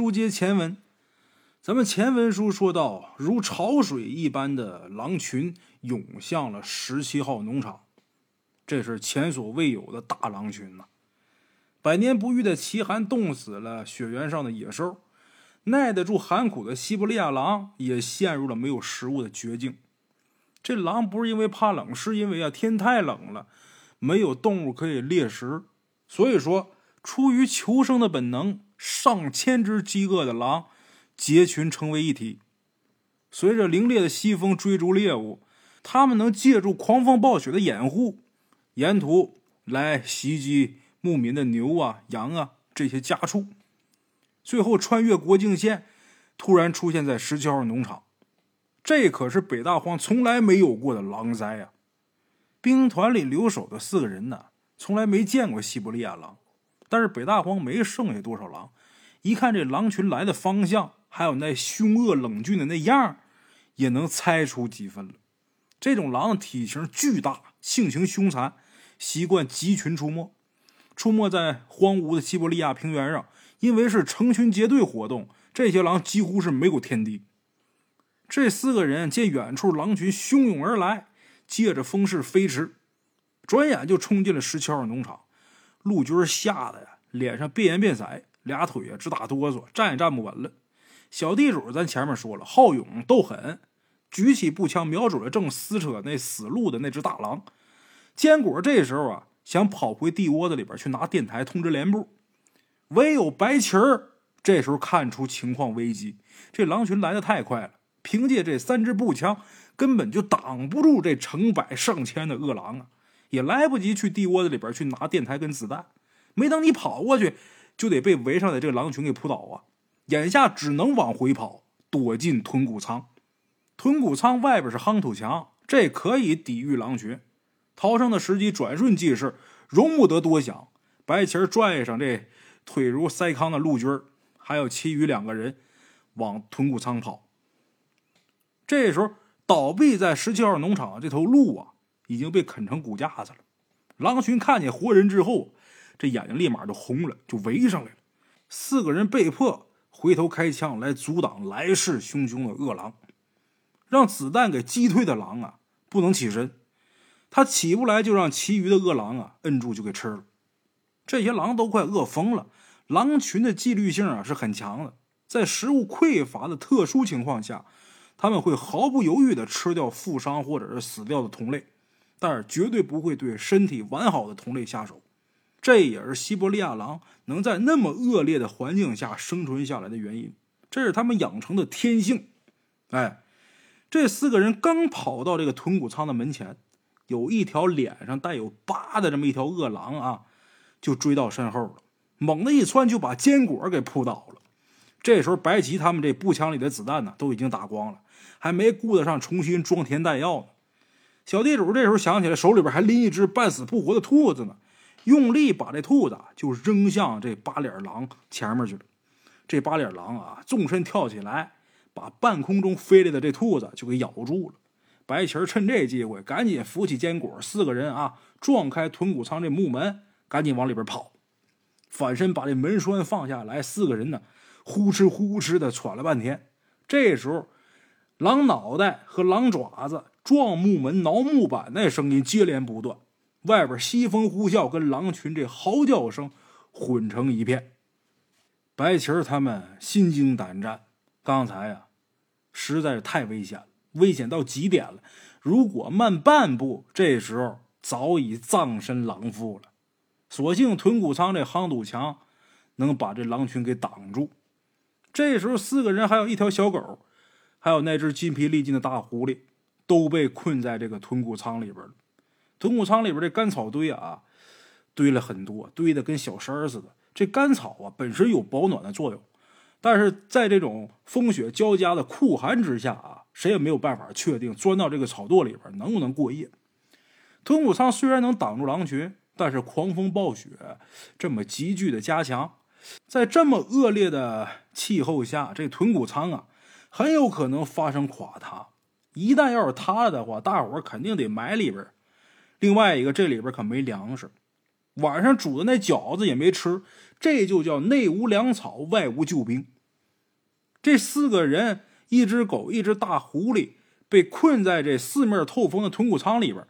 书接前文，咱们前文书说到，如潮水一般的狼群涌向了十七号农场，这是前所未有的大狼群呐！百年不遇的奇寒冻死了雪原上的野兽，耐得住寒苦的西伯利亚狼也陷入了没有食物的绝境。这狼不是因为怕冷，是因为啊天太冷了，没有动物可以猎食，所以说出于求生的本能，上千只饥饿的狼结群成为一体。随着凌冽的西风追逐猎物，他们能借助狂风暴雪的掩护，沿途来袭击牧民的牛啊、羊啊这些家畜，最后穿越国境线，突然出现在十七号农场。这可是北大荒从来没有过的狼灾啊！兵团里留守的四个人呢，从来没见过西伯利亚狼，但是北大荒没剩下多少狼。一看这狼群来的方向，还有那凶恶冷峻的那样，也能猜出几分了。这种狼体型巨大，性情凶残，习惯集群出没，出没在荒芜的西伯利亚平原上。因为是成群结队活动，这些狼几乎是没有天敌。这四个人见远处狼群汹涌而来，借着风势飞驰，转眼就冲进了十七号农场。陆军吓得呀，脸上变颜变色，俩腿呀直打哆嗦，站也站不稳了。小地主，咱前面说了，好勇斗狠，举起步枪瞄准了正撕扯那死路的那只大狼。坚果这时候啊，想跑回地窝子里边去拿电台通知连部，唯有白旗儿这时候看出情况危机，这狼群来的太快了。凭借这三支步枪，根本就挡不住这成百上千的恶狼啊！也来不及去地窝子里边去拿电台跟子弹，没等你跑过去，就得被围上的这个狼群给扑倒啊！眼下只能往回跑，躲进屯谷仓。屯谷仓外边是夯土墙，这可以抵御狼群。逃生的时机转瞬即逝，容不得多想。白旗拽上这腿如筛糠的陆军，还有其余两个人，往屯谷仓跑。这时候，倒闭在十七号农场这头鹿啊，已经被啃成骨架子了。狼群看见活人之后，这眼睛立马就红了，就围上来了。四个人被迫回头开枪来阻挡来势汹汹的恶狼，让子弹给击退的狼啊，不能起身。他起不来，就让其余的恶狼啊摁住，就给吃了。这些狼都快饿疯了。狼群的纪律性啊是很强的，在食物匮乏的特殊情况下。他们会毫不犹豫地吃掉负伤或者是死掉的同类，但是绝对不会对身体完好的同类下手。这也是西伯利亚狼能在那么恶劣的环境下生存下来的原因，这是他们养成的天性。哎，这四个人刚跑到这个豚骨仓的门前，有一条脸上带有疤的这么一条恶狼啊，就追到身后了，猛地一窜就把坚果给扑倒了。这时候，白吉他们这步枪里的子弹呢，都已经打光了。还没顾得上重新装填弹药呢，小地主这时候想起来手里边还拎一只半死不活的兔子呢，用力把这兔子就扔向这八脸狼前面去了。这八脸狼啊，纵身跳起来，把半空中飞来的这兔子就给咬住了。白旗趁这机会赶紧扶起坚果，四个人啊撞开屯谷仓这木门，赶紧往里边跑，反身把这门栓放下来，四个人呢呼哧呼哧的喘了半天。这时候。狼脑袋和狼爪子撞木门、挠木板，那声音接连不断。外边西风呼啸，跟狼群这嚎叫声混成一片。白旗儿他们心惊胆战，刚才呀，实在是太危险了，危险到极点了。如果慢半步，这时候早已葬身狼腹了。所幸屯谷仓这夯土墙能把这狼群给挡住。这时候，四个人还有一条小狗。还有那只筋疲力尽的大狐狸，都被困在这个屯谷仓里边了。屯谷仓里边这干草堆啊，堆了很多，堆的跟小山似的。这干草啊，本身有保暖的作用，但是在这种风雪交加的酷寒之下啊，谁也没有办法确定钻到这个草垛里边能不能过夜。屯谷仓虽然能挡住狼群，但是狂风暴雪这么急剧的加强，在这么恶劣的气候下，这屯谷仓啊。很有可能发生垮塌，一旦要是塌了的话，大伙肯定得埋里边。另外一个，这里边可没粮食，晚上煮的那饺子也没吃，这就叫内无粮草，外无救兵。这四个人，一只狗，一只大狐狸，被困在这四面透风的豚骨仓里边，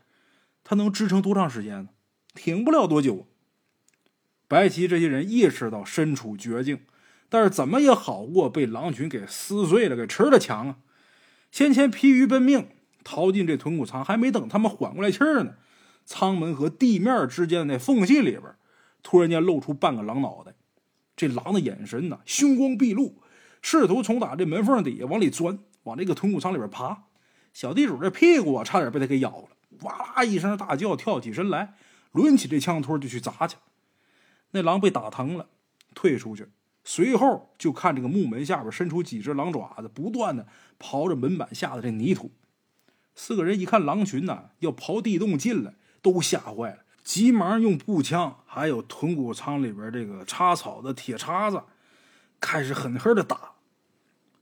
他能支撑多长时间呢？挺不了多久。白起这些人意识到身处绝境，但是怎么也好过被狼群给撕碎了、给吃了强啊！先前疲于奔命，逃进这豚骨仓，还没等他们缓过来气儿呢，舱门和地面之间的那缝隙里边，突然间露出半个狼脑袋。这狼的眼神呢，凶光毕露，试图从打这门缝底下往里钻，往这个豚骨仓里边爬。小地主这屁股啊，差点被他给咬了，哇啦一声大叫，跳起身来，抡起这枪托就去砸去。那狼被打疼了，退出去，随后就看这个木门下边伸出几只狼爪子，不断的刨着门板下的这泥土。四个人一看狼群呐要刨地洞进来，都吓坏了，急忙用步枪还有豚骨仓里边这个插草的铁叉子，开始狠狠的打。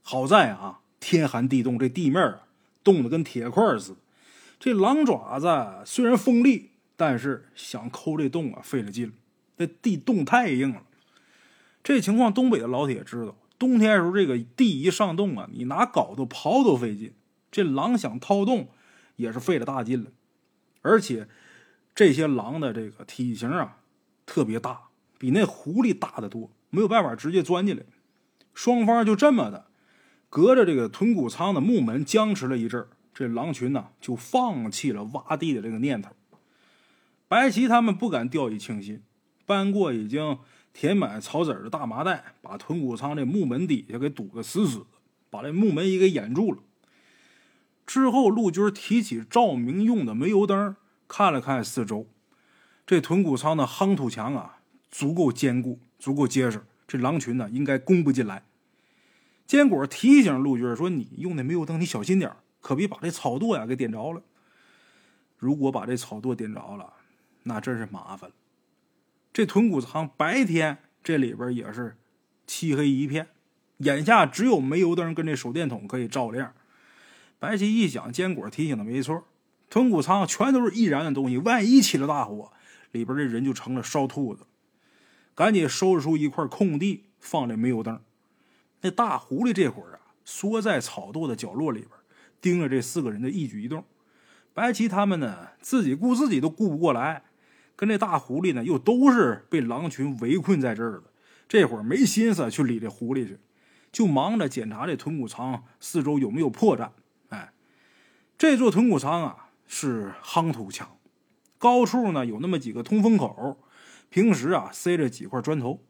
好在啊，天寒地冻，这地面啊冻得跟铁块似的。这狼爪子虽然锋利，但是想抠这洞啊费了劲了。这地洞太硬了，这情况东北的老铁知道。冬天时候，这个地一上冻啊，你拿镐头刨都费劲。这狼想掏洞，也是费了大劲了。而且这些狼的这个体型啊，特别大，比那狐狸大得多，没有办法直接钻进来。双方就这么的，隔着这个豚骨仓的木门僵持了一阵这狼群呢就放弃了挖地的这个念头。白旗他们不敢掉以轻心。搬过已经填满草籽的大麻袋，把豚骨仓这木门底下给堵得死死的，把这木门也给掩住了。之后，陆军提起照明用的煤油灯，看了看四周，这豚骨仓的夯土墙啊，足够坚固，足够结实，这狼群呢应该攻不进来。坚果提醒陆军说：“你用那煤油灯，你小心点可别把这草垛呀给点着了。如果把这草垛点着了，那真是麻烦了。”这豚骨仓白天这里边也是漆黑一片，眼下只有煤油灯跟这手电筒可以照亮。白起一想，坚果提醒的没错，豚骨仓全都是易燃的东西，万一起了大火，里边的人就成了烧兔子。赶紧收拾出一块空地放这煤油灯。那大狐狸这会儿啊，缩在草垛的角落里边，盯着这四个人的一举一动。白棋他们呢，自己顾自己都顾不过来。跟这大狐狸呢，又都是被狼群围困在这儿的，这会儿没心思去理这狐狸去，就忙着检查这豚骨仓四周有没有破绽。哎，这座豚骨仓啊是夯土墙，高处呢有那么几个通风口，平时啊塞着几块砖头，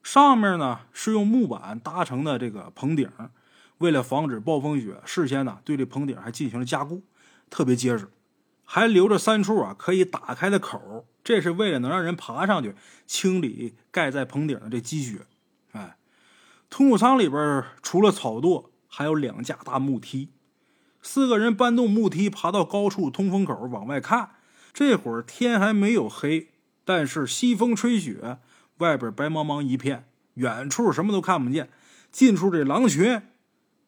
上面呢是用木板搭成的这个棚顶，为了防止暴风雪，事先呢对这棚顶还进行了加固，特别结实，还留着三处啊可以打开的口。这是为了能让人爬上去清理盖在棚顶的这积雪。哎，通谷仓里边除了草垛，还有两架大木梯。四个人搬动木梯，爬到高处通风口往外看。这会儿天还没有黑，但是西风吹雪，外边白茫茫一片，远处什么都看不见。近处这狼群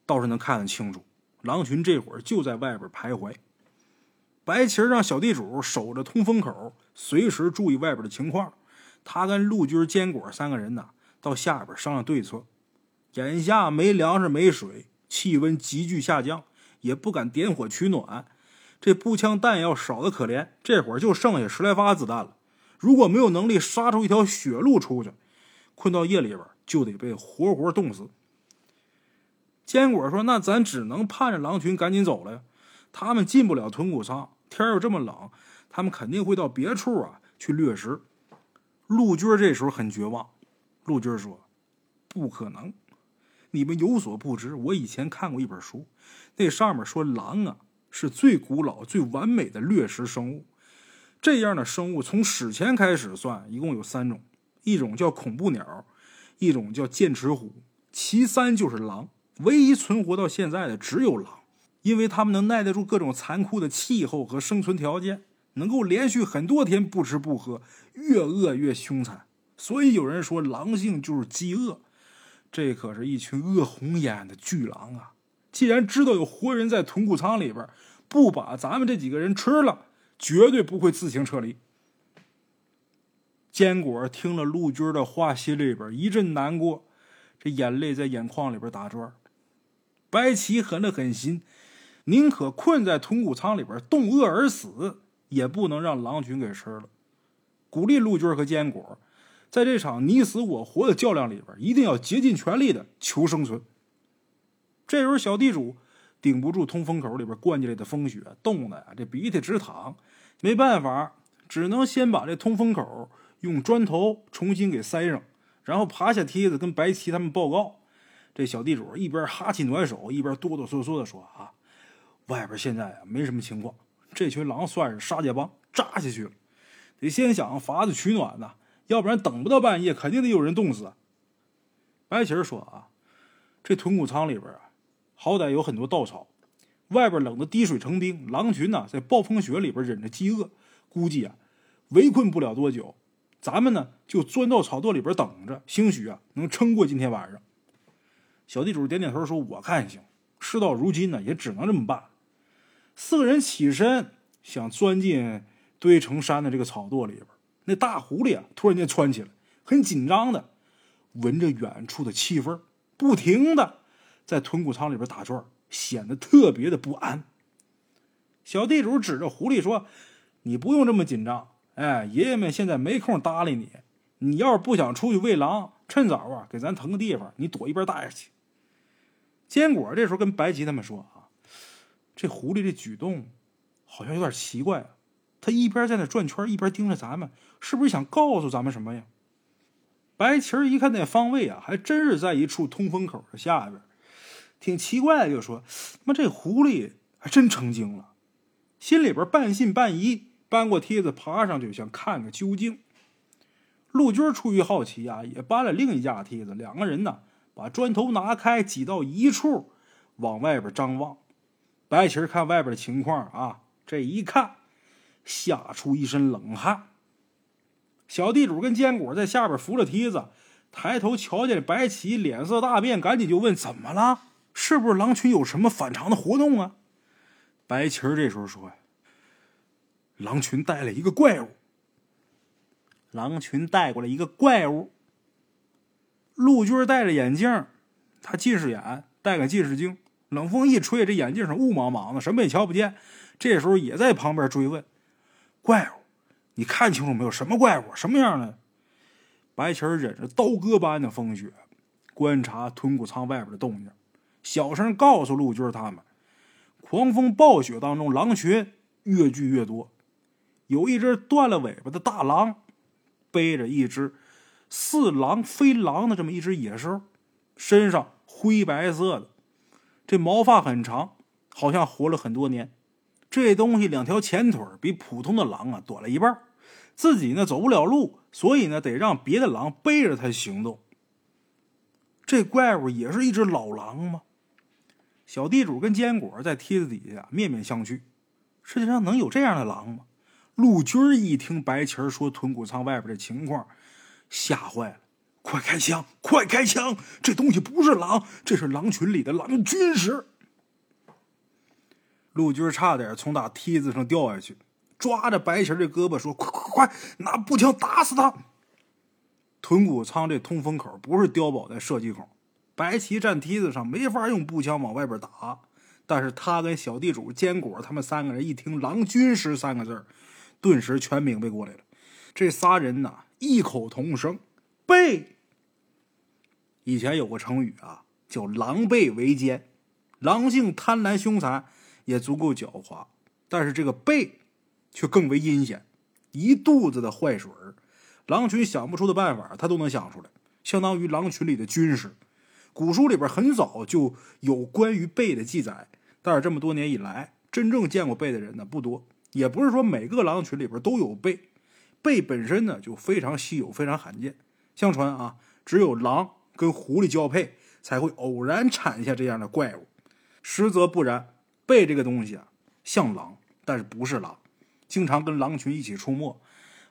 倒是能看得清楚，狼群这会儿就在外边徘徊。白旗让小地主守着通风口，随时注意外边的情况。他跟陆军、坚果三个人呢，到下边商量对策。眼下没粮食、没水，气温急剧下降，也不敢点火取暖。这步枪弹药少的可怜，这会儿就剩下十来发子弹了。如果没有能力杀出一条血路出去，困到夜里边就得被活活冻死。坚果说：“那咱只能盼着狼群赶紧走了呀，他们进不了豚骨仓。”天又这么冷，他们肯定会到别处啊去掠食。陆军这时候很绝望。陆军说：“不可能，你们有所不知，我以前看过一本书，那上面说狼啊是最古老、最完美的掠食生物。这样的生物从史前开始算，一共有三种：一种叫恐怖鸟，一种叫剑齿虎，其三就是狼。唯一存活到现在的只有狼。”因为他们能耐得住各种残酷的气候和生存条件，能够连续很多天不吃不喝，越饿越凶残。所以有人说狼性就是饥饿。这可是一群饿红眼的巨狼啊！既然知道有活人在豚骨仓里边，不把咱们这几个人吃了，绝对不会自行撤离。坚果听了陆军的话，心里边一阵难过，这眼泪在眼眶里边打转。白起狠了狠心，宁可困在豚骨仓里边冻饿而死，也不能让狼群给吃了。鼓励陆军和坚果，在这场你死我活的较量里边，一定要竭尽全力的求生存。这时候，小地主顶不住通风口里边灌进来的风雪，冻的呀这鼻涕直淌，没办法，只能先把这通风口用砖头重新给塞上，然后爬下梯子跟白旗他们报告。这小地主一边哈气暖手，一边哆哆嗦嗦的说：“啊，外边现在啊没什么情况，这群狼算是沙家帮扎下去了，得先想法子取暖呐，要不然等不到半夜，肯定得有人冻死。”白旗说：“啊，这豚骨仓里边啊，好歹有很多稻草，外边冷的滴水成冰，狼群呢在暴风雪里边忍着饥饿，估计啊围困不了多久，咱们呢就钻到草垛里边等着，兴许啊能撑过今天晚上。”小地主点点头说：“我看行。事到如今呢，也只能这么办。”四个人起身想钻进堆成山的这个草垛里边。那大狐狸啊，突然间窜起来，很紧张的闻着远处的气味，不停的在豚骨仓里边打转，显得特别的不安。小地主指着狐狸说：“你不用这么紧张，哎，爷爷们现在没空搭理你。你要是不想出去喂狼，趁早啊，给咱腾个地方，你躲一边待着去。”坚果这时候跟白吉他们说：“啊，这狐狸这举动好像有点奇怪啊！他一边在那转圈，一边盯着咱们，是不是想告诉咱们什么呀？”白旗儿一看那方位啊，还真是在一处通风口的下边，挺奇怪，就说：“妈，这狐狸还真成精了。”心里边半信半疑，搬过梯子爬上去，想看个究竟。陆军出于好奇啊，也搬了另一架梯子，两个人呢。把砖头拿开，挤到一处，往外边张望。白旗儿看外边的情况啊，这一看，吓出一身冷汗。小地主跟坚果在下边扶着梯子，抬头瞧见白旗，脸色大变，赶紧就问：“怎么了？是不是狼群有什么反常的活动啊？”白旗这时候说：“狼群带了一个怪物。狼群带过来一个怪物。”陆军戴着眼镜，他近视眼，戴个近视镜，冷风一吹，这眼镜上雾茫茫的，什么也瞧不见。这时候也在旁边追问：“怪物，你看清楚没有？什么怪物？什么样的？”白旗忍着刀割般的风雪，观察豚骨仓外边的动静，小声告诉陆军他们：“狂风暴雪当中，狼群越聚越多，有一只断了尾巴的大狼，背着一只。”似狼非狼的这么一只野兽，身上灰白色的，这毛发很长，好像活了很多年。这东西两条前腿比普通的狼啊短了一半，自己呢走不了路，所以呢得让别的狼背着他行动。这怪物也是一只老狼吗？小地主跟坚果在梯子底下面面相觑。世界上能有这样的狼吗？陆军一听白旗说屯谷仓外边的情况。吓坏了！快开枪！快开枪！这东西不是狼，这是狼群里的狼军师。陆军差点从那梯子上掉下去，抓着白旗的胳膊说：“快快快，拿步枪打死他！”豚骨仓这通风口不是碉堡的射击口，白旗站梯子上没法用步枪往外边打。但是他跟小地主坚果他们三个人一听“狼军师”三个字顿时全明白过来了。这仨人呐。异口同声，背。以前有个成语啊，叫“狼狈为奸”。狼性贪婪凶残，也足够狡猾，但是这个背却更为阴险，一肚子的坏水儿。狼群想不出的办法，他都能想出来，相当于狼群里的军师。古书里边很早就有关于背的记载，但是这么多年以来，真正见过背的人呢不多，也不是说每个狼群里边都有背。背本身呢就非常稀有、非常罕见。相传啊，只有狼跟狐狸交配才会偶然产下这样的怪物。实则不然，背这个东西啊像狼，但是不是狼，经常跟狼群一起出没。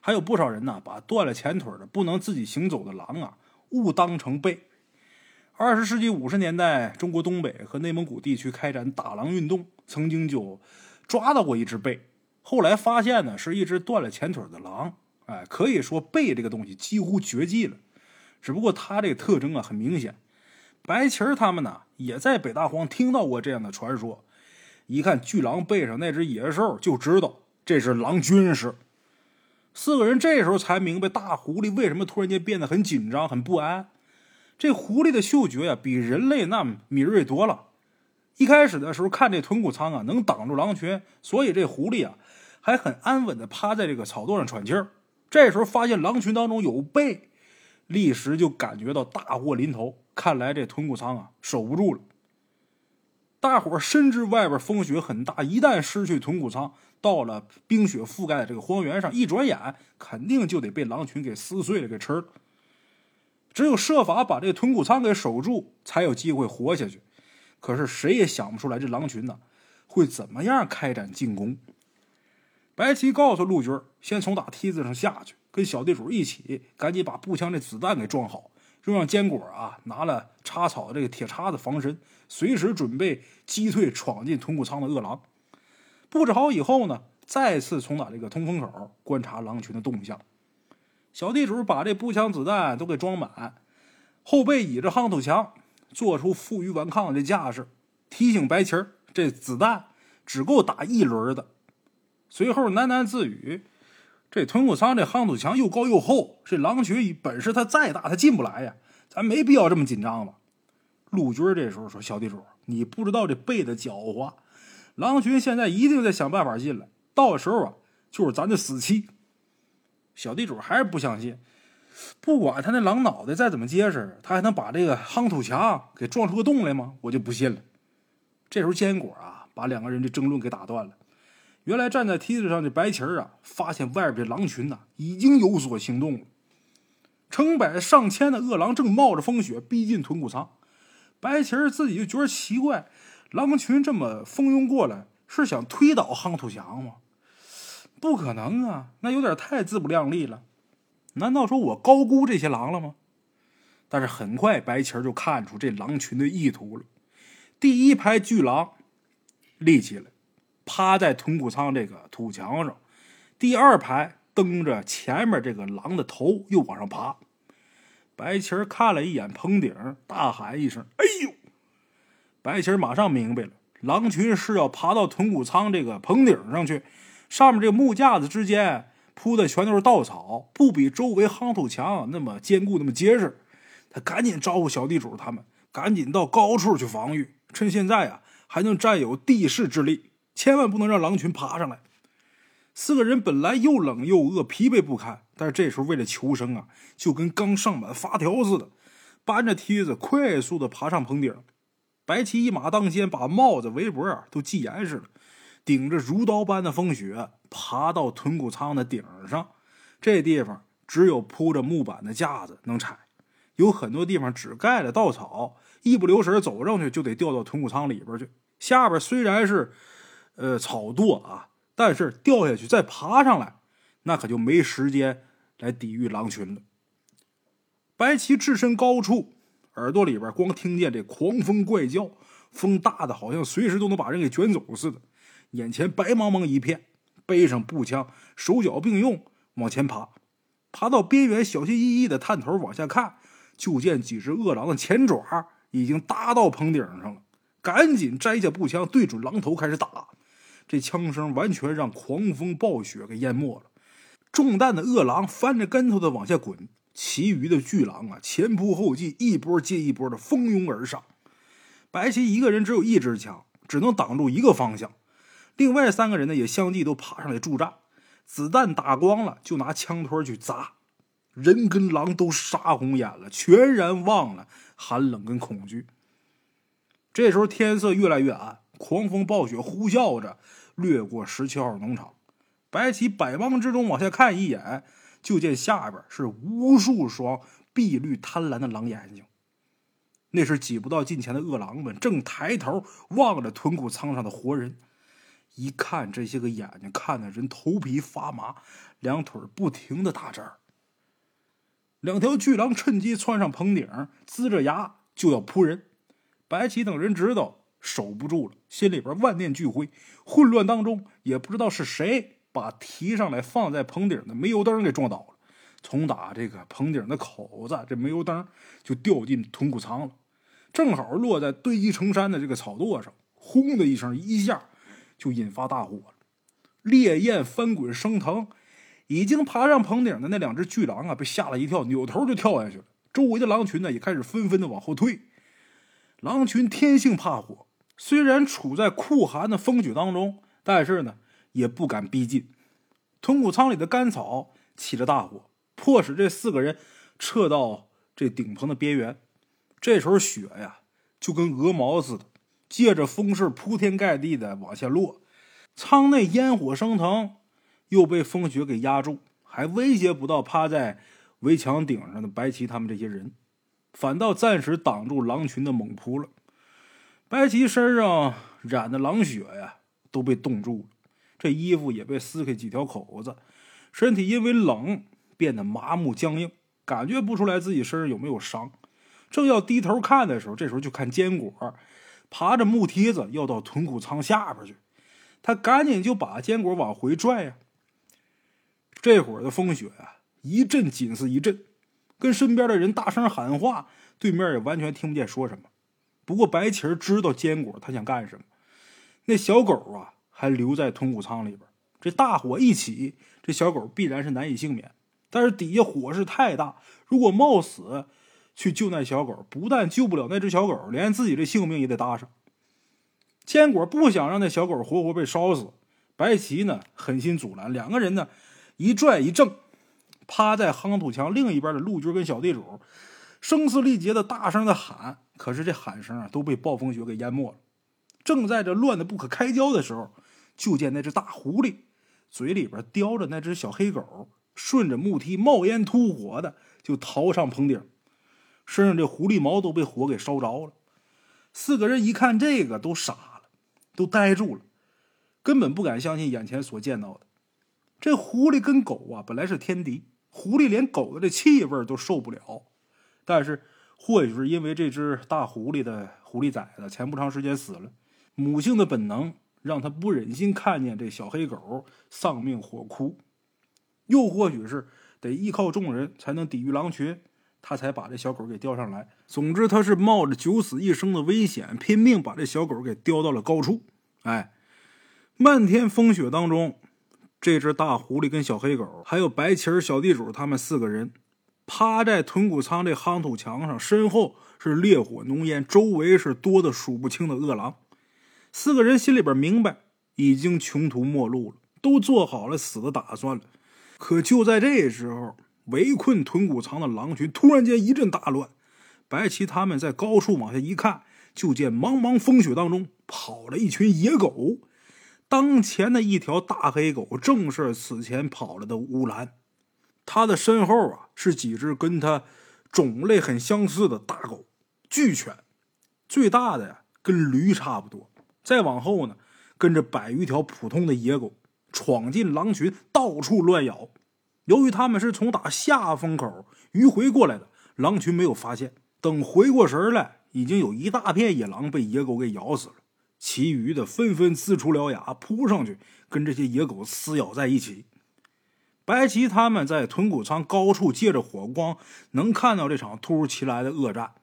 还有不少人呢，把断了前腿的、不能自己行走的狼啊误当成狈。二十世纪五十年代，中国东北和内蒙古地区开展打狼运动，曾经就抓到过一只狈。后来发现呢，是一只断了前腿的狼。哎，可以说狈这个东西几乎绝迹了。只不过它这个特征啊很明显。白旗儿他们呢也在北大荒听到过这样的传说。一看巨狼背上那只野兽，就知道这是狼军师。四个人这时候才明白，大狐狸为什么突然间变得很紧张、很不安。这狐狸的嗅觉呀，比人类那敏锐多了。一开始的时候，看这豚骨仓啊能挡住狼群，所以这狐狸啊还很安稳的趴在这个草垛上喘气儿。这时候发现狼群当中有背，立时就感觉到大祸临头。看来这豚骨仓啊守不住了。大伙深知外边风雪很大，一旦失去豚骨仓，到了冰雪覆盖的这个荒原上，一转眼肯定就得被狼群给撕碎了，给吃了。只有设法把这个豚骨仓给守住，才有机会活下去。可是谁也想不出来，这狼群呢会怎么样开展进攻。白旗告诉陆军，先从打梯子上下去，跟小地主一起，赶紧把步枪的子弹给装好。又让坚果啊拿了插草的这个铁叉子防身，随时准备击退闯进豚骨仓的恶狼。布置好以后呢，再次从打这个通风口观察狼群的动向。小地主把这步枪子弹都给装满，后背倚着夯土墙，做出负隅顽抗的架势，提醒白旗儿这子弹只够打一轮的。随后喃喃自语。这豚骨仓这夯土墙又高又厚，这狼群本事它再大，它进不来呀。咱没必要这么紧张吧？陆军这时候说：“小地主，你不知道这背的狡猾，狼群现在一定在想办法进来，到时候啊，就是咱的死期。”小地主还是不相信，不管他那狼脑袋再怎么结实，他还能把这个夯土墙给撞出个洞来吗？我就不信了。这时候坚果啊，把两个人的争论给打断了。原来站在梯子上的白旗啊，发现外边的狼群呐已经有所行动了，成百上千的恶狼正冒着风雪逼近豚骨仓。白旗自己就觉得奇怪，狼群这么蜂拥过来，是想推倒夯土墙吗？不可能啊，那有点太自不量力了。难道说我高估这些狼了吗？但是很快，白旗儿就看出这狼群的意图了。第一排巨狼立起来。趴在豚骨仓这个土墙上，第二排蹬着前面这个狼的头，又往上爬。白旗儿看了一眼棚顶，大喊一声：“哎呦！”白旗儿马上明白了，狼群是要爬到豚骨仓这个棚顶上去。上面这木架子之间铺的全都是稻草，不比周围夯土墙那么坚固、那么结实。他赶紧招呼小地主他们，赶紧到高处去防御，趁现在啊还能占有地势之力。千万不能让狼群爬上来。四个人本来又冷又饿，疲惫不堪，但是这时候为了求生啊，就跟刚上满发条似的，搬着梯子快速的爬上棚顶。白旗一马当先，把帽子、围脖都系严实了，顶着如刀般的风雪，爬到豚骨仓的顶上。这地方只有铺着木板的架子能踩，有很多地方只盖了稻草，一不留神走上去就得掉到豚骨仓里边去。下边虽然是。呃，草垛啊，但是掉下去再爬上来，那可就没时间来抵御狼群了。白旗置身高处，耳朵里边光听见这狂风怪叫，风大的好像随时都能把人给卷走似的。眼前白茫茫一片，背上步枪，手脚并用往前爬，爬到边缘，小心翼翼的探头往下看，就见几只恶狼的前爪已经搭到棚顶上了，赶紧摘下步枪，对准狼头开始打。这枪声完全让狂风暴雪给淹没了，中弹的恶狼翻着跟头的往下滚，其余的巨狼啊前仆后继，一波接一波的蜂拥而上。白旗一个人只有一支枪，只能挡住一个方向，另外三个人呢也相继都爬上来助战。子弹打光了，就拿枪托去砸，人跟狼都杀红眼了，全然忘了寒冷跟恐惧。这时候天色越来越暗，狂风暴雪呼啸着。掠过十七号农场，白起百忙之中往下看一眼，就见下边是无数双碧绿贪婪的狼眼睛。那是挤不到近前的恶狼们，正抬头望着豚骨仓上的活人。一看这些个眼睛，看的人头皮发麻，两腿不停的打颤。两条巨狼趁机窜上棚顶，呲着牙就要扑人。白起等人知道。守不住了，心里边万念俱灰，混乱当中也不知道是谁把提上来放在棚顶的煤油灯给撞倒了。从打这个棚顶的口子，这煤油灯就掉进豚骨仓了。正好落在堆积成山的这个草垛上，轰的一声，一下就引发大火了，烈焰翻滚升腾。已经爬上棚顶的那两只巨狼啊，被吓了一跳，扭头就跳下去了。周围的狼群呢，也开始纷纷的往后退。狼群天性怕火，虽然处在酷寒的风雪当中，但是呢，也不敢逼近。屯谷仓里的干草起了大火，迫使这四个人撤到这顶棚的边缘。这时候雪呀，就跟鹅毛似的，借着风势铺天盖地的往下落。仓内烟火升腾。又被风雪给压住，还威胁不到趴在围墙顶上的白旗他们这些人，反倒暂时挡住狼群的猛扑了。白旗身上染的狼血呀，都被冻住了，这衣服也被撕开几条口子，身体因为冷变得麻木僵硬，感觉不出来自己身上有没有伤。正要低头看的时候，这时候就看坚果爬着木梯子要到屯谷仓下边去，他赶紧就把坚果往回拽呀。这会儿的风雪啊，一阵紧似一阵，跟身边的人大声喊话，对面也完全听不见说什么。不过白旗儿知道坚果他想干什么。那小狗啊，还留在通谷仓里边。这大火一起，这小狗必然是难以幸免。但是底下火势太大，如果冒死去救那小狗，不但救不了那只小狗，连自己的性命也得搭上。坚果不想让那小狗活活被烧死，白棋呢狠心阻拦，两个人呢。一拽一正，趴在夯土墙另一边的陆军跟小地主，声嘶力竭的大声的喊。可是这喊声啊，都被暴风雪给淹没了。正在这乱的不可开交的时候，就见那只大狐狸嘴里边叼着那只小黑狗，顺着木梯冒烟吐火的就逃上棚顶，身上这狐狸毛都被火给烧着了。四个人一看这个，都傻了，都呆住了，根本不敢相信眼前所见到的。这狐狸跟狗啊，本来是天敌，狐狸连狗的这气味都受不了。但是，或许是因为这只大狐狸的狐狸崽子前不长时间死了，母性的本能让他不忍心看见这小黑狗丧命火窟。又或许是得依靠众人才能抵御狼群，他才把这小狗给叼上来。总之，他是冒着九死一生的危险，拼命把这小狗给叼到了高处。哎，漫天风雪当中。这只大狐狸跟小黑狗，还有白旗儿小地主，他们四个人趴在屯谷仓这夯土墙上，身后是烈火浓烟，周围是多的数不清的恶狼。四个人心里边明白，已经穷途末路了，都做好了死的打算了。可就在这时候，围困屯谷仓的狼群突然间一阵大乱。白旗他们在高处往下一看，就见茫茫风雪当中跑了一群野狗。当前的一条大黑狗，正是此前跑了的乌兰。他的身后啊，是几只跟他种类很相似的大狗，巨犬。最大的呀，跟驴差不多。再往后呢，跟着百余条普通的野狗，闯进狼群，到处乱咬。由于他们是从打下风口迂回过来的，狼群没有发现。等回过神来，已经有一大片野狼被野狗给咬死了。其余的纷纷呲出獠牙，扑上去跟这些野狗撕咬在一起。白旗他们在屯谷仓高处借着火光，能看到这场突如其来的恶战。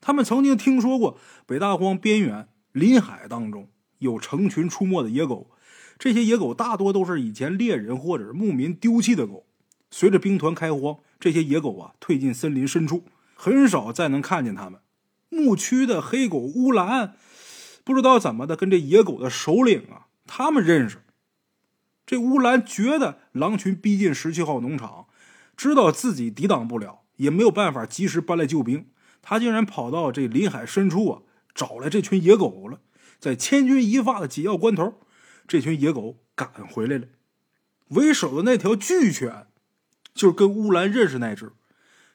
他们曾经听说过北大荒边缘林海当中有成群出没的野狗，这些野狗大多都是以前猎人或者是牧民丢弃的狗。随着兵团开荒，这些野狗啊退进森林深处，很少再能看见它们。牧区的黑狗乌兰。不知道怎么的，跟这野狗的首领啊，他们认识。这乌兰觉得狼群逼近十七号农场，知道自己抵挡不了，也没有办法及时搬来救兵，他竟然跑到这林海深处啊，找来这群野狗了。在千钧一发的紧要关头，这群野狗赶回来了。为首的那条巨犬，就是跟乌兰认识那只。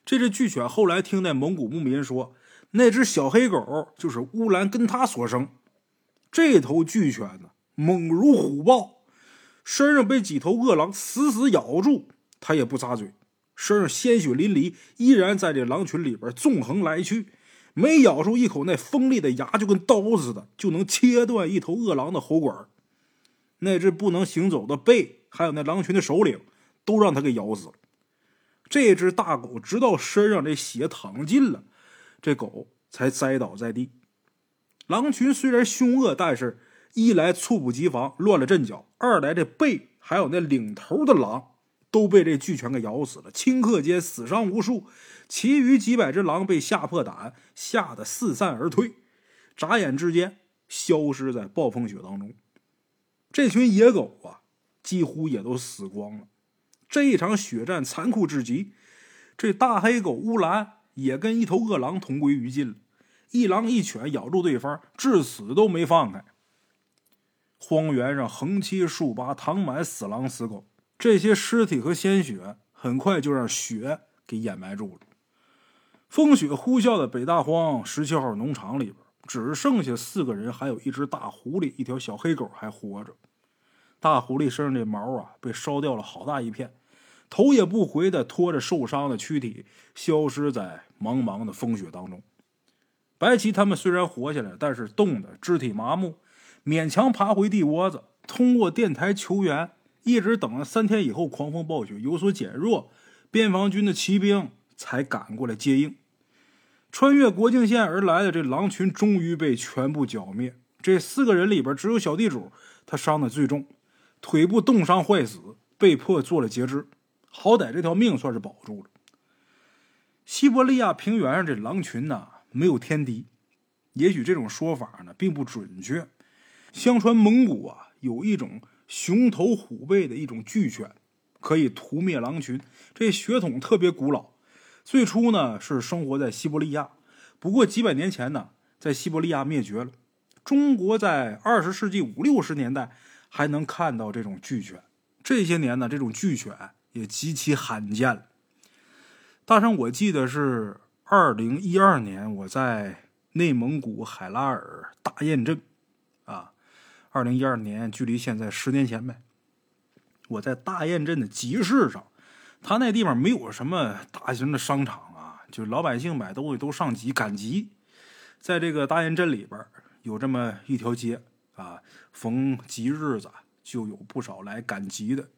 这只巨犬后来听那蒙古牧民说，那只小黑狗就是乌兰跟他所生。这头巨犬呢，猛如虎豹，身上被几头恶狼死死咬住，它也不咂嘴，身上鲜血淋漓，依然在这狼群里边纵横来去。每咬出一口那锋利的牙，就跟刀似的，就能切断一头恶狼的喉管。那只不能行走的背，还有那狼群的首领，都让他给咬死了。这只大狗直到身上这血淌尽了，这狗才栽倒在地。狼群虽然凶恶，但是一来猝不及防乱了阵脚，二来这背还有那领头的狼都被这巨犬给咬死了，顷刻间死伤无数，其余几百只狼被吓破胆，吓得四散而退，眨眼之间消失在暴风雪当中。这群野狗啊，几乎也都死光了。这一场血战残酷至极，这大黑狗乌兰也跟一头恶狼同归于尽了。一狼一犬咬住对方，至死都没放开。荒原上横七竖八躺满死狼死狗，这些尸体和鲜血很快就让雪给掩埋住了。风雪呼啸的北大荒十七号农场里边，只剩下四个人，还有一只大狐狸，一条小黑狗还活着。大狐狸身上这毛啊，被烧掉了好大一片。头也不回的拖着受伤的躯体消失在茫茫的风雪当中。白旗他们虽然活下来，但是冻得肢体麻木，勉强爬回地窝子，通过电台求援，一直等了三天以后，狂风暴雪有所减弱，边防军的骑兵才赶过来接应。穿越国境线而来的这狼群终于被全部剿灭。这四个人里边，只有小地主他伤的最重，腿部冻伤坏死，被迫做了截肢。好歹这条命算是保住了。西伯利亚平原上这狼群呐，没有天敌，也许这种说法呢并不准确。相传蒙古啊有一种熊头虎背的一种巨犬，可以屠灭狼群。这血统特别古老，最初呢是生活在西伯利亚，不过几百年前呢在西伯利亚灭绝了。中国在二十世纪五六十年代还能看到这种巨犬。这些年呢这种巨犬。也极其罕见了。大山，我记得是二零一二年，我在内蒙古海拉尔大雁镇，啊，二零一二年距离现在十年前呗。我在大雁镇的集市上，他那地方没有什么大型的商场啊，就老百姓买东西都上集赶集。在这个大雁镇里边，有这么一条街啊，逢吉日子就有不少来赶集的。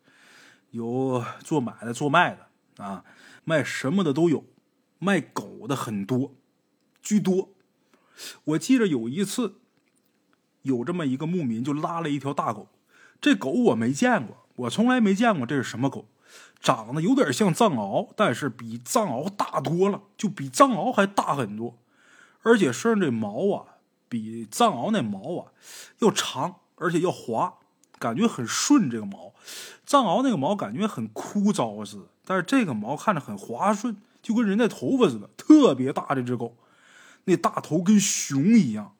有做买的、做卖的啊，卖什么的都有，卖狗的很多，居多。我记着有一次，有这么一个牧民就拉了一条大狗，这狗我没见过，我从来没见过这是什么狗，长得有点像藏獒，但是比藏獒大多了，就比藏獒还大很多，而且身上这毛啊，比藏獒那毛啊要长，而且要滑。感觉很顺，这个毛，藏獒那个毛感觉很枯燥似的，但是这个毛看着很滑顺，就跟人的头发似的，特别大。这只狗，那大头跟熊一样。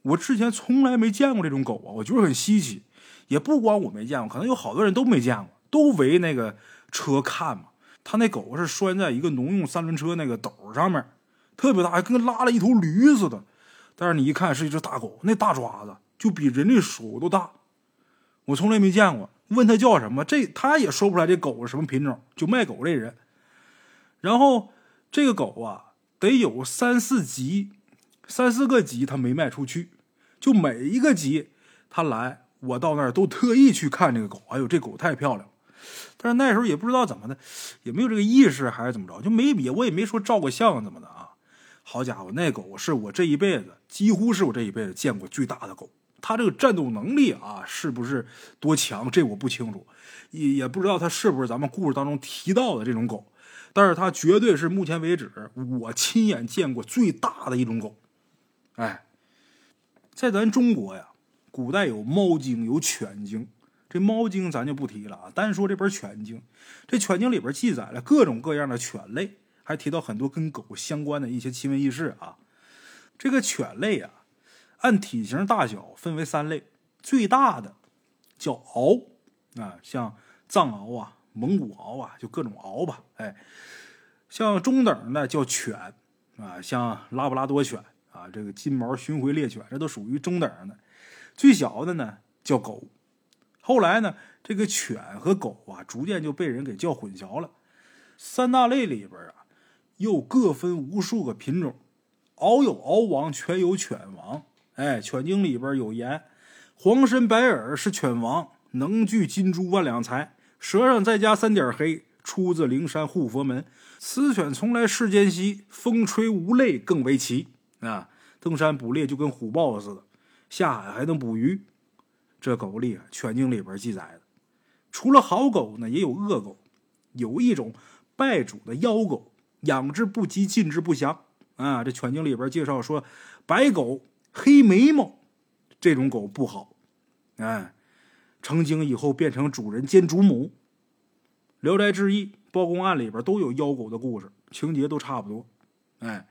我之前从来没见过这种狗啊，我觉得很稀奇。也不光我没见过，可能有好多人都没见过，都围那个车看嘛。他那狗是拴在一个农用三轮车那个斗上面，特别大，跟拉了一头驴似的。但是你一看是一只大狗，那大爪子就比人的手都大。我从来没见过，问他叫什么，这他也说不出来。这狗是什么品种？就卖狗这人，然后这个狗啊，得有三四集，三四个集他没卖出去，就每一个集他来，我到那儿都特意去看这个狗。哎呦，这狗太漂亮！但是那时候也不知道怎么的，也没有这个意识还是怎么着，就没比我也没说照过相怎么的啊。好家伙，那狗是我这一辈子，几乎是我这一辈子见过最大的狗。它这个战斗能力啊，是不是多强？这我不清楚，也也不知道它是不是咱们故事当中提到的这种狗，但是它绝对是目前为止我亲眼见过最大的一种狗。哎，在咱中国呀，古代有猫精，有犬精。这猫经咱就不提了啊，单说这本犬经。这犬经里边记载了各种各样的犬类，还提到很多跟狗相关的一些奇闻异事啊。这个犬类啊。按体型大小分为三类，最大的叫獒啊，像藏獒啊、蒙古獒啊，就各种獒吧。哎，像中等的叫犬啊，像拉布拉多犬啊，这个金毛巡回猎犬，这都属于中等的。最小的呢叫狗。后来呢，这个犬和狗啊，逐渐就被人给叫混淆了。三大类里边啊，又各分无数个品种，獒有獒王，犬有犬王。哎，犬经里边有言：黄身白耳是犬王，能聚金珠万两财，舌上再加三点黑，出自灵山护佛门。此犬从来世间稀，风吹无泪更为奇。啊，登山捕猎就跟虎豹似的，下海还能捕鱼。这狗厉害，《犬经》里边记载的。除了好狗呢，也有恶狗。有一种败主的妖狗，养之不吉，禁之不祥。啊，这《犬经》里边介绍说，白狗、黑眉毛这种狗不好。哎，成精以后变成主人兼主母。《聊斋志异》《包公案》里边都有妖狗的故事，情节都差不多。哎，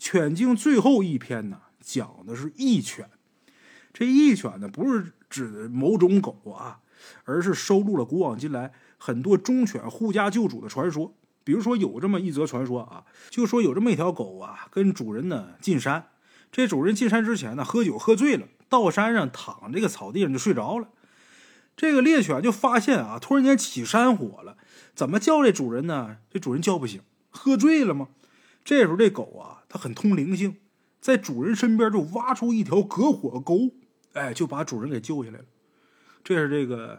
《犬经》最后一篇呢，讲的是义犬。这义犬呢，不是指某种狗啊，而是收录了古往今来很多忠犬护家救主的传说。比如说，有这么一则传说啊，就说有这么一条狗啊，跟主人呢进山。这主人进山之前呢，喝酒喝醉了，到山上躺这个草地上就睡着了。这个猎犬就发现啊，突然间起山火了，怎么叫这主人呢？这主人叫不醒，喝醉了吗？这时候这狗啊，它很通灵性，在主人身边就挖出一条隔火沟，哎，就把主人给救下来了。这是这个《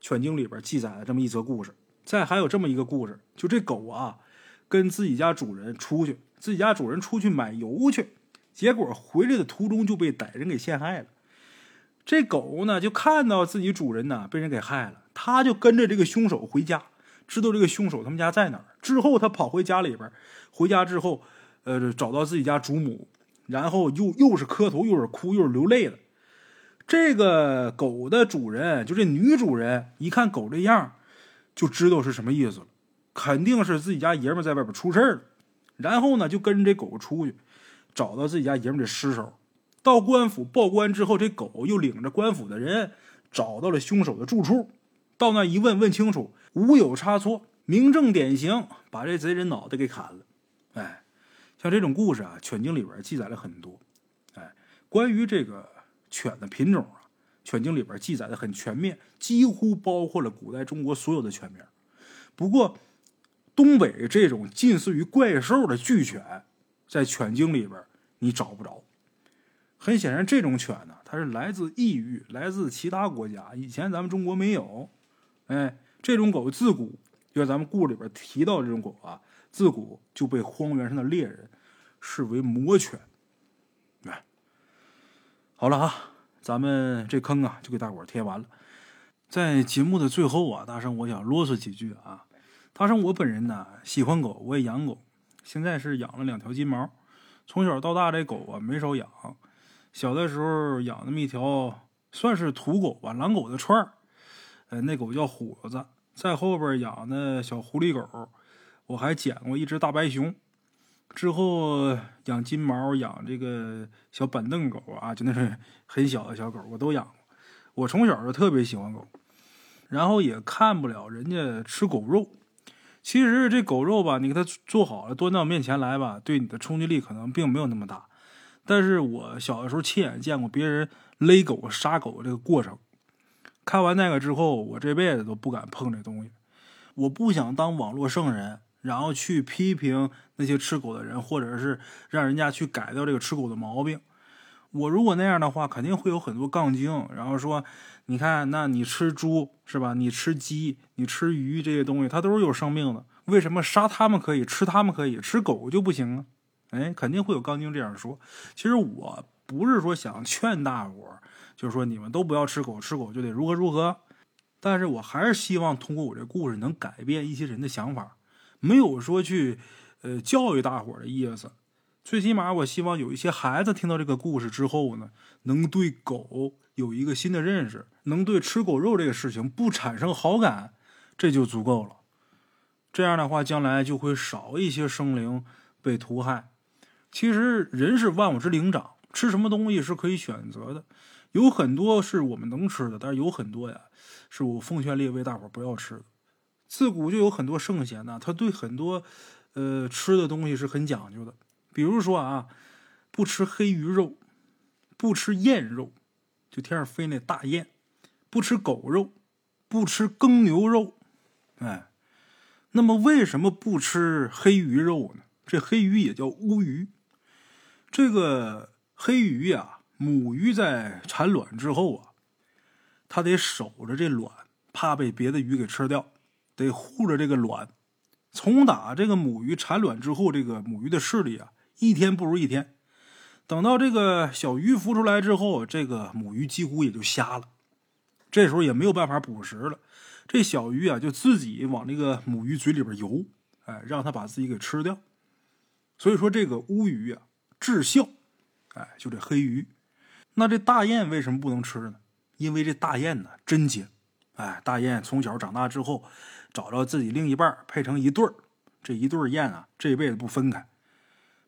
犬经》里边记载的这么一则故事。再还有这么一个故事，就这狗啊，跟自己家主人出去，自己家主人出去买油去，结果回来的途中就被歹人给陷害了。这狗呢，就看到自己主人呢被人给害了，他就跟着这个凶手回家，知道这个凶手他们家在哪儿。之后他跑回家里边，回家之后，呃，找到自己家主母，然后又又是磕头，又是哭，又是流泪的。这个狗的主人，就这女主人，一看狗这样，就知道是什么意思了，肯定是自己家爷们在外边出事了。然后呢，就跟着这狗出去，找到自己家爷们的尸首。到官府报官之后，这狗又领着官府的人找到了凶手的住处。到那一问，问清楚，无有差错，明正典刑，把这贼人脑袋给砍了。哎，像这种故事啊，《犬经》里边记载了很多。哎，关于这个犬的品种啊，《犬经》里边记载的很全面，几乎包括了古代中国所有的犬名。不过，东北这种近似于怪兽的巨犬，在《犬经》里边你找不着。很显然，这种犬呢，它是来自异域，来自其他国家。以前咱们中国没有。哎，这种狗自古就像咱们故事里边提到这种狗啊，自古就被荒原上的猎人视为魔犬。好了啊，咱们这坑啊就给大伙填完了。在节目的最后啊，大圣我想啰嗦几句啊。大圣我本人呢喜欢狗，我也养狗，现在是养了两条金毛。从小到大，这狗啊没少养。小的时候养那么一条，算是土狗吧，狼狗的串儿，呃，那狗叫虎子。在后边养的小狐狸狗，我还捡过一只大白熊。之后养金毛，养这个小板凳狗啊，就那种很小的小狗，我都养过。我从小就特别喜欢狗，然后也看不了人家吃狗肉。其实这狗肉吧，你给它做好了，端到面前来吧，对你的冲击力可能并没有那么大。但是我小的时候亲眼见过别人勒狗、杀狗这个过程，看完那个之后，我这辈子都不敢碰这东西。我不想当网络圣人，然后去批评那些吃狗的人，或者是让人家去改掉这个吃狗的毛病。我如果那样的话，肯定会有很多杠精，然后说：“你看，那你吃猪是吧？你吃鸡，你吃鱼这些东西，它都是有生命的，为什么杀它们可以，吃它们可以，吃狗就不行啊？”哎，肯定会有杠精这样说。其实我不是说想劝大伙儿，就是说你们都不要吃狗，吃狗就得如何如何。但是我还是希望通过我这故事能改变一些人的想法，没有说去呃教育大伙的意思。最起码我希望有一些孩子听到这个故事之后呢，能对狗有一个新的认识，能对吃狗肉这个事情不产生好感，这就足够了。这样的话，将来就会少一些生灵被屠害。其实人是万物之灵长，吃什么东西是可以选择的，有很多是我们能吃的，但是有很多呀，是我奉劝列位大伙不要吃的。自古就有很多圣贤呢，他对很多呃吃的东西是很讲究的，比如说啊，不吃黑鱼肉，不吃燕肉，就天上飞那大雁，不吃狗肉，不吃耕牛肉，哎，那么为什么不吃黑鱼肉呢？这黑鱼也叫乌鱼。这个黑鱼呀，母鱼在产卵之后啊，它得守着这卵，怕被别的鱼给吃掉，得护着这个卵。从打这个母鱼产卵之后，这个母鱼的视力啊，一天不如一天。等到这个小鱼孵出来之后，这个母鱼几乎也就瞎了。这时候也没有办法捕食了，这小鱼啊就自己往这个母鱼嘴里边游，哎，让它把自己给吃掉。所以说这个乌鱼啊，至孝，哎，就这黑鱼。那这大雁为什么不能吃呢？因为这大雁呢贞洁，哎，大雁从小长大之后，找着自己另一半配成一对儿，这一对雁啊，这辈子不分开。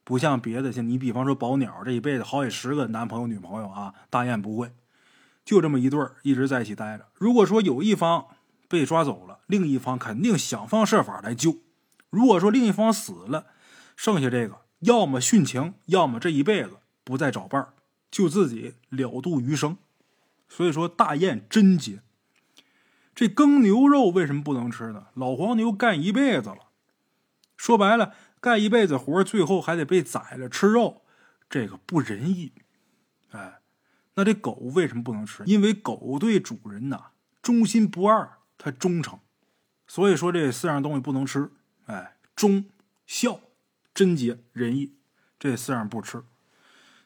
不像别的，像你比方说宝鸟，这一辈子好几十个男朋友女朋友啊，大雁不会，就这么一对儿，一直在一起待着。如果说有一方被抓走了，另一方肯定想方设法来救。如果说另一方死了，剩下这个要么殉情，要么这一辈子不再找伴儿，就自己了度余生。所以说大雁贞洁。这耕牛肉为什么不能吃呢？老黄牛干一辈子了，说白了。干一辈子活，最后还得被宰了吃肉，这个不仁义。哎，那这狗为什么不能吃？因为狗对主人呐忠心不二，它忠诚。所以说这四样东西不能吃。哎，忠、孝、贞洁、仁义，这四样不吃。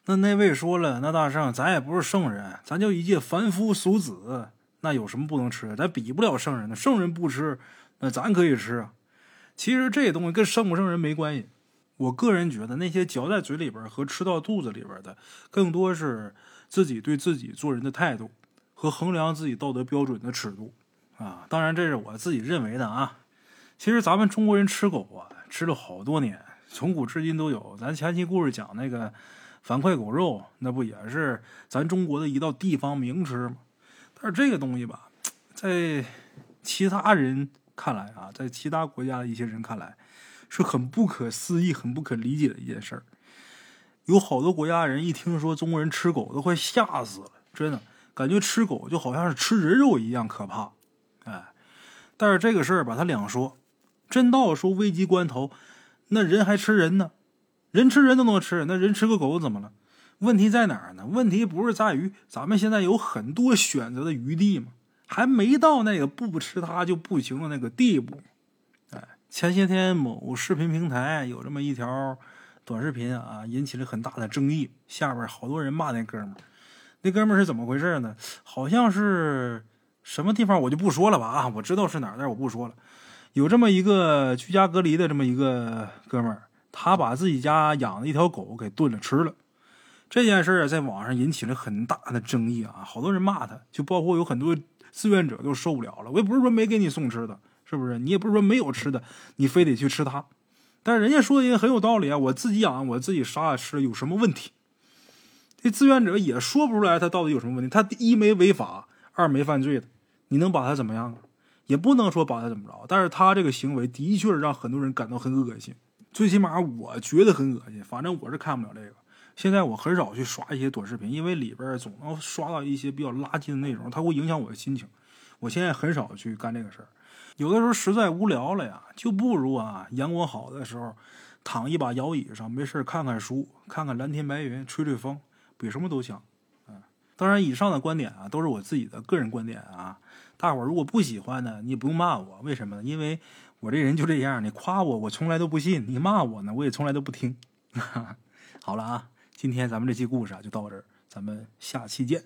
那那位说了，那大圣，咱也不是圣人，咱就一介凡夫俗子，那有什么不能吃的？咱比不了圣人呢。圣人不吃，那咱可以吃啊。其实这东西跟圣不圣人没关系，我个人觉得那些嚼在嘴里边和吃到肚子里边的，更多是自己对自己做人的态度和衡量自己道德标准的尺度啊。当然，这是我自己认为的啊。其实咱们中国人吃狗啊，吃了好多年，从古至今都有。咱前期故事讲那个樊哙狗肉，那不也是咱中国的一道地方名吃吗？但是这个东西吧，在其他人。看来啊，在其他国家的一些人看来，是很不可思议、很不可理解的一件事儿。有好多国家人一听说中国人吃狗，都快吓死了，真的感觉吃狗就好像是吃人肉一样可怕。哎，但是这个事儿吧，他两说。真到说危急关头，那人还吃人呢？人吃人都能吃，那人吃个狗怎么了？问题在哪儿呢？问题不是在于咱们现在有很多选择的余地吗？还没到那个不吃它就不行的那个地步，哎，前些天某视频平台有这么一条短视频啊，引起了很大的争议，下边好多人骂那哥们儿。那哥们儿是怎么回事呢？好像是什么地方我就不说了吧啊，我知道是哪儿，但是我不说了。有这么一个居家隔离的这么一个哥们儿，他把自己家养的一条狗给炖了吃了。这件事儿在网上引起了很大的争议啊，好多人骂他，就包括有很多。志愿者都受不了了，我也不是说没给你送吃的，是不是？你也不是说没有吃的，你非得去吃它。但是人家说的也很有道理啊，我自己养，我自己杀了吃，有什么问题？这志愿者也说不出来他到底有什么问题。他一没违法，二没犯罪的，你能把他怎么样？也不能说把他怎么着。但是他这个行为的确让很多人感到很恶心，最起码我觉得很恶心。反正我是看不了这个。现在我很少去刷一些短视频，因为里边总能刷到一些比较垃圾的内容，它会影响我的心情。我现在很少去干这个事儿。有的时候实在无聊了呀，就不如啊阳光好的时候，躺一把摇椅上，没事看看书，看看蓝天白云，吹吹风，比什么都强。嗯，当然以上的观点啊都是我自己的个人观点啊。大伙儿如果不喜欢呢，你也不用骂我，为什么呢？因为我这人就这样，你夸我我从来都不信，你骂我呢我也从来都不听。好了啊。今天咱们这期故事啊就到这儿，咱们下期见。